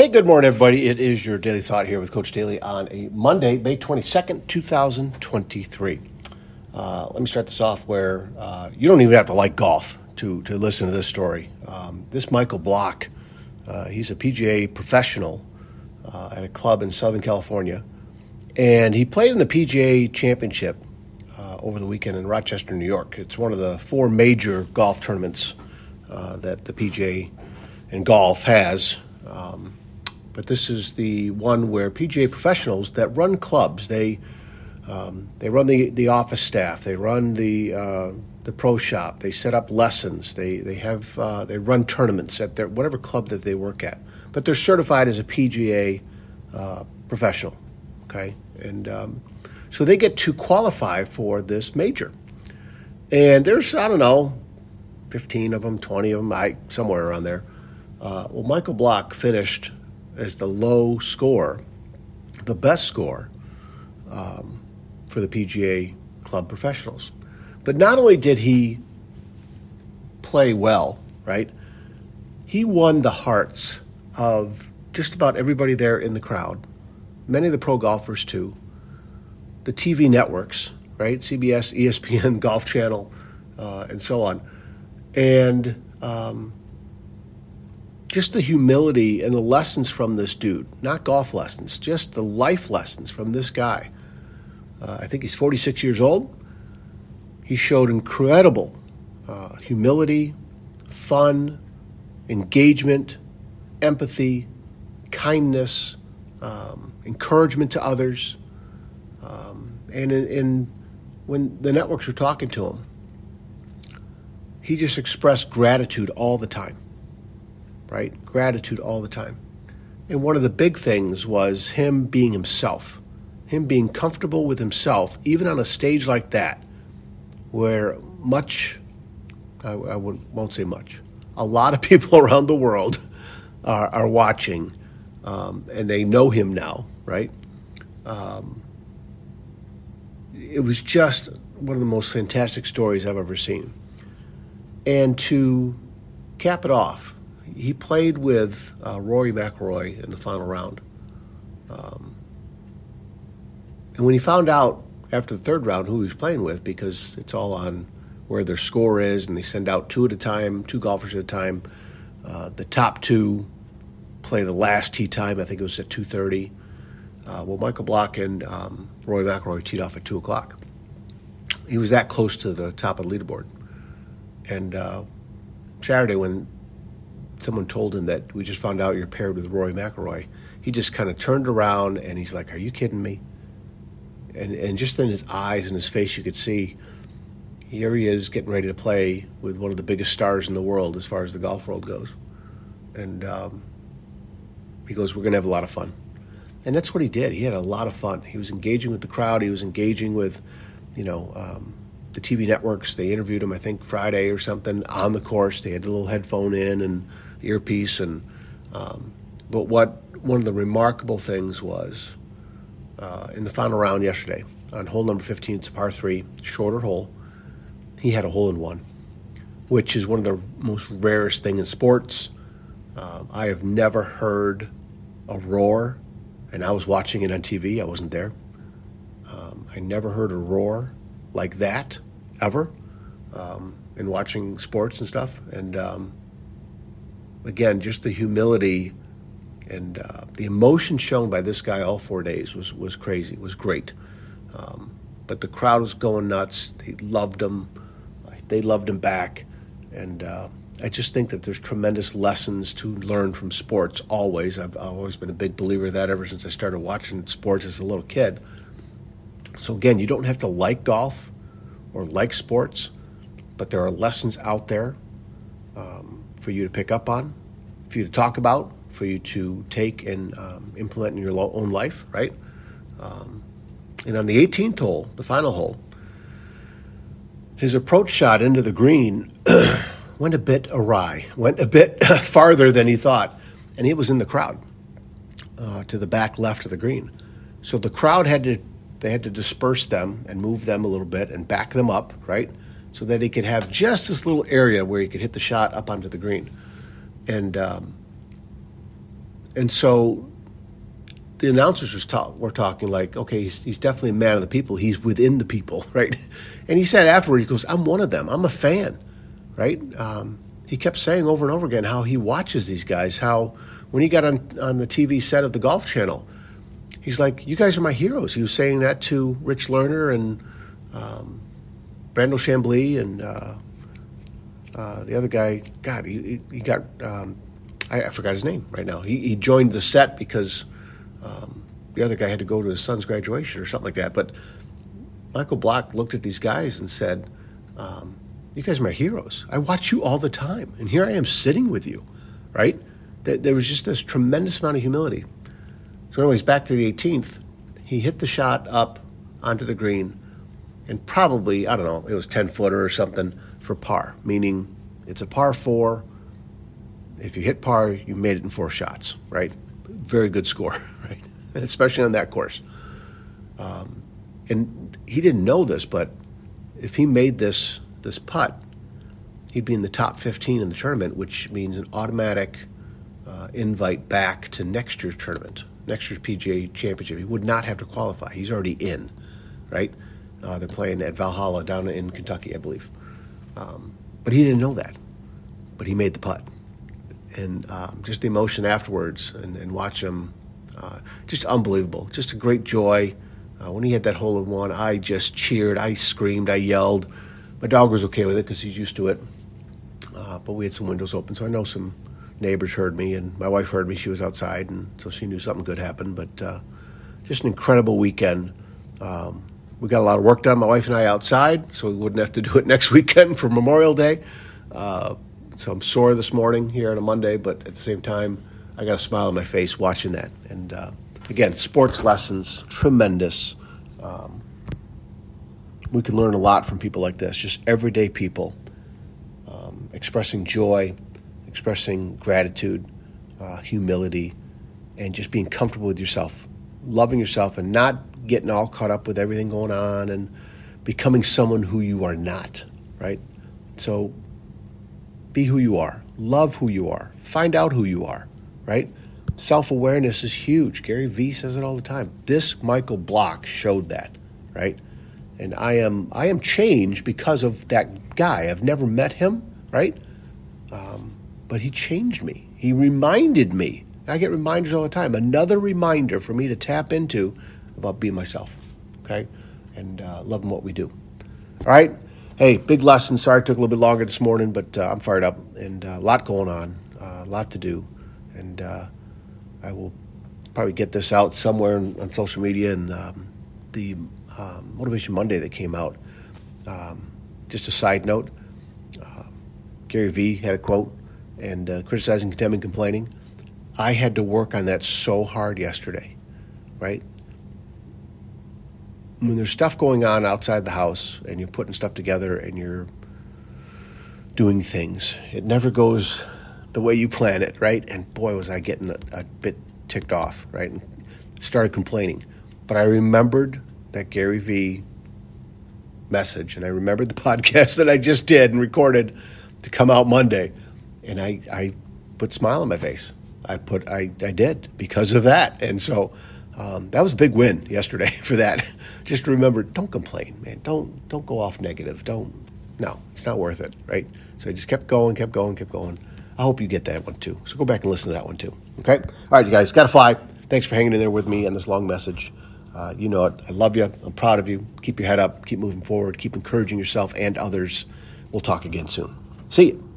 Hey, good morning, everybody. It is your Daily Thought here with Coach Daly on a Monday, May 22nd, 2023. Uh, let me start this off where uh, you don't even have to like golf to, to listen to this story. Um, this Michael Block, uh, he's a PGA professional uh, at a club in Southern California, and he played in the PGA Championship uh, over the weekend in Rochester, New York. It's one of the four major golf tournaments uh, that the PGA and golf has. Um, but this is the one where PGA professionals that run clubs they um, they run the, the office staff, they run the uh, the pro shop, they set up lessons, they they have uh, they run tournaments at their whatever club that they work at, but they're certified as a PGA uh, professional, okay, and um, so they get to qualify for this major, and there's I don't know, fifteen of them, twenty of them, I somewhere around there. Uh, well, Michael Block finished as the low score, the best score um, for the PGA Club professionals. But not only did he play well, right? He won the hearts of just about everybody there in the crowd, many of the pro golfers too, the TV networks, right? CBS, ESPN, Golf Channel, uh, and so on. And um, just the humility and the lessons from this dude, not golf lessons, just the life lessons from this guy. Uh, I think he's 46 years old. He showed incredible uh, humility, fun, engagement, empathy, kindness, um, encouragement to others. Um, and in, in, when the networks were talking to him, he just expressed gratitude all the time right? Gratitude all the time. And one of the big things was him being himself, him being comfortable with himself, even on a stage like that, where much, I, I won't say much, a lot of people around the world are, are watching um, and they know him now, right? Um, it was just one of the most fantastic stories I've ever seen. And to cap it off, he played with uh, Rory McIlroy in the final round. Um, and when he found out after the third round who he was playing with, because it's all on where their score is, and they send out two at a time, two golfers at a time. Uh, the top two play the last tee time. I think it was at two thirty. Uh, well, Michael Block and um, Rory McIlroy teed off at two o'clock. He was that close to the top of the leaderboard. And uh, Saturday, when someone told him that we just found out you're paired with Rory McIlroy, he just kind of turned around and he's like, "Are you kidding me?" And and just in his eyes and his face, you could see here he is getting ready to play with one of the biggest stars in the world as far as the golf world goes, and um, he goes, "We're going to have a lot of fun," and that's what he did. He had a lot of fun. He was engaging with the crowd. He was engaging with, you know. Um, the TV networks, they interviewed him, I think Friday or something on the course. They had a little headphone in and earpiece. And um, but what one of the remarkable things was uh, in the final round yesterday on hole number 15, it's a par three, shorter hole. He had a hole in one, which is one of the most rarest thing in sports. Uh, I have never heard a roar, and I was watching it on TV. I wasn't there. Um, I never heard a roar like that ever um, in watching sports and stuff. And um, again, just the humility and uh, the emotion shown by this guy all four days was, was crazy, was great. Um, but the crowd was going nuts. They loved him. They loved him back. And uh, I just think that there's tremendous lessons to learn from sports always. I've, I've always been a big believer of that ever since I started watching sports as a little kid. So, again, you don't have to like golf or like sports, but there are lessons out there um, for you to pick up on, for you to talk about, for you to take and um, implement in your own life, right? Um, and on the 18th hole, the final hole, his approach shot into the green went a bit awry, went a bit farther than he thought, and he was in the crowd uh, to the back left of the green. So the crowd had to they had to disperse them and move them a little bit and back them up, right? So that he could have just this little area where he could hit the shot up onto the green. And um, and so the announcers was talk, were talking like, okay, he's, he's definitely a man of the people. He's within the people, right? And he said afterward, he goes, I'm one of them. I'm a fan, right? Um, he kept saying over and over again how he watches these guys. How when he got on on the TV set of the Golf Channel, he's like, "You guys are my heroes." He was saying that to Rich Lerner and um, Brandel Chamblee and uh, uh, the other guy. God, he, he got um, I, I, forgot his name right now. He, he joined the set because um, the other guy had to go to his son's graduation or something like that. But Michael Block looked at these guys and said. Um, you guys are my heroes. I watch you all the time, and here I am sitting with you, right? There was just this tremendous amount of humility. So, anyways, back to the 18th, he hit the shot up onto the green, and probably I don't know, it was 10 footer or something for par, meaning it's a par four. If you hit par, you made it in four shots, right? Very good score, right? Especially on that course. Um, and he didn't know this, but if he made this this putt, he'd be in the top 15 in the tournament, which means an automatic uh, invite back to next year's tournament, next year's PGA Championship. He would not have to qualify. He's already in, right? Uh, they're playing at Valhalla down in Kentucky, I believe. Um, but he didn't know that. But he made the putt. And um, just the emotion afterwards and, and watch him, uh, just unbelievable. Just a great joy. Uh, when he had that hole in one, I just cheered, I screamed, I yelled. My dog was okay with it because he's used to it. Uh, but we had some windows open, so I know some neighbors heard me, and my wife heard me. She was outside, and so she knew something good happened. But uh, just an incredible weekend. Um, we got a lot of work done, my wife and I, outside, so we wouldn't have to do it next weekend for Memorial Day. Uh, so I'm sore this morning here on a Monday, but at the same time, I got a smile on my face watching that. And uh, again, sports lessons, tremendous. Um, we can learn a lot from people like this, just everyday people um, expressing joy, expressing gratitude, uh, humility, and just being comfortable with yourself, loving yourself, and not getting all caught up with everything going on and becoming someone who you are not, right? So be who you are, love who you are, find out who you are, right? Self awareness is huge. Gary Vee says it all the time. This Michael Block showed that, right? and I am I am changed because of that guy. I've never met him, right? Um, but he changed me. He reminded me. I get reminders all the time. Another reminder for me to tap into about being myself, okay, and uh, loving what we do. All right. Hey, big lesson. Sorry it took a little bit longer this morning, but uh, I'm fired up and uh, a lot going on, uh, a lot to do, and uh, I will probably get this out somewhere on, social media and. Um, the um, Motivation Monday that came out. Um, just a side note Gary Vee had a quote and uh, criticizing, condemning, complaining. I had to work on that so hard yesterday, right? When there's stuff going on outside the house and you're putting stuff together and you're doing things, it never goes the way you plan it, right? And boy, was I getting a, a bit ticked off, right? And started complaining. But I remembered that Gary Vee message, and I remembered the podcast that I just did and recorded to come out Monday, and I, I put a smile on my face. I put I, I did because of that, and so um, that was a big win yesterday for that. Just remember, don't complain, man. Don't don't go off negative. Don't no, it's not worth it, right? So I just kept going, kept going, kept going. I hope you get that one too. So go back and listen to that one too. Okay. All right, you guys, got to fly. Thanks for hanging in there with me on this long message. Uh, you know it. I love you. I'm proud of you. Keep your head up. Keep moving forward. Keep encouraging yourself and others. We'll talk again soon. See you.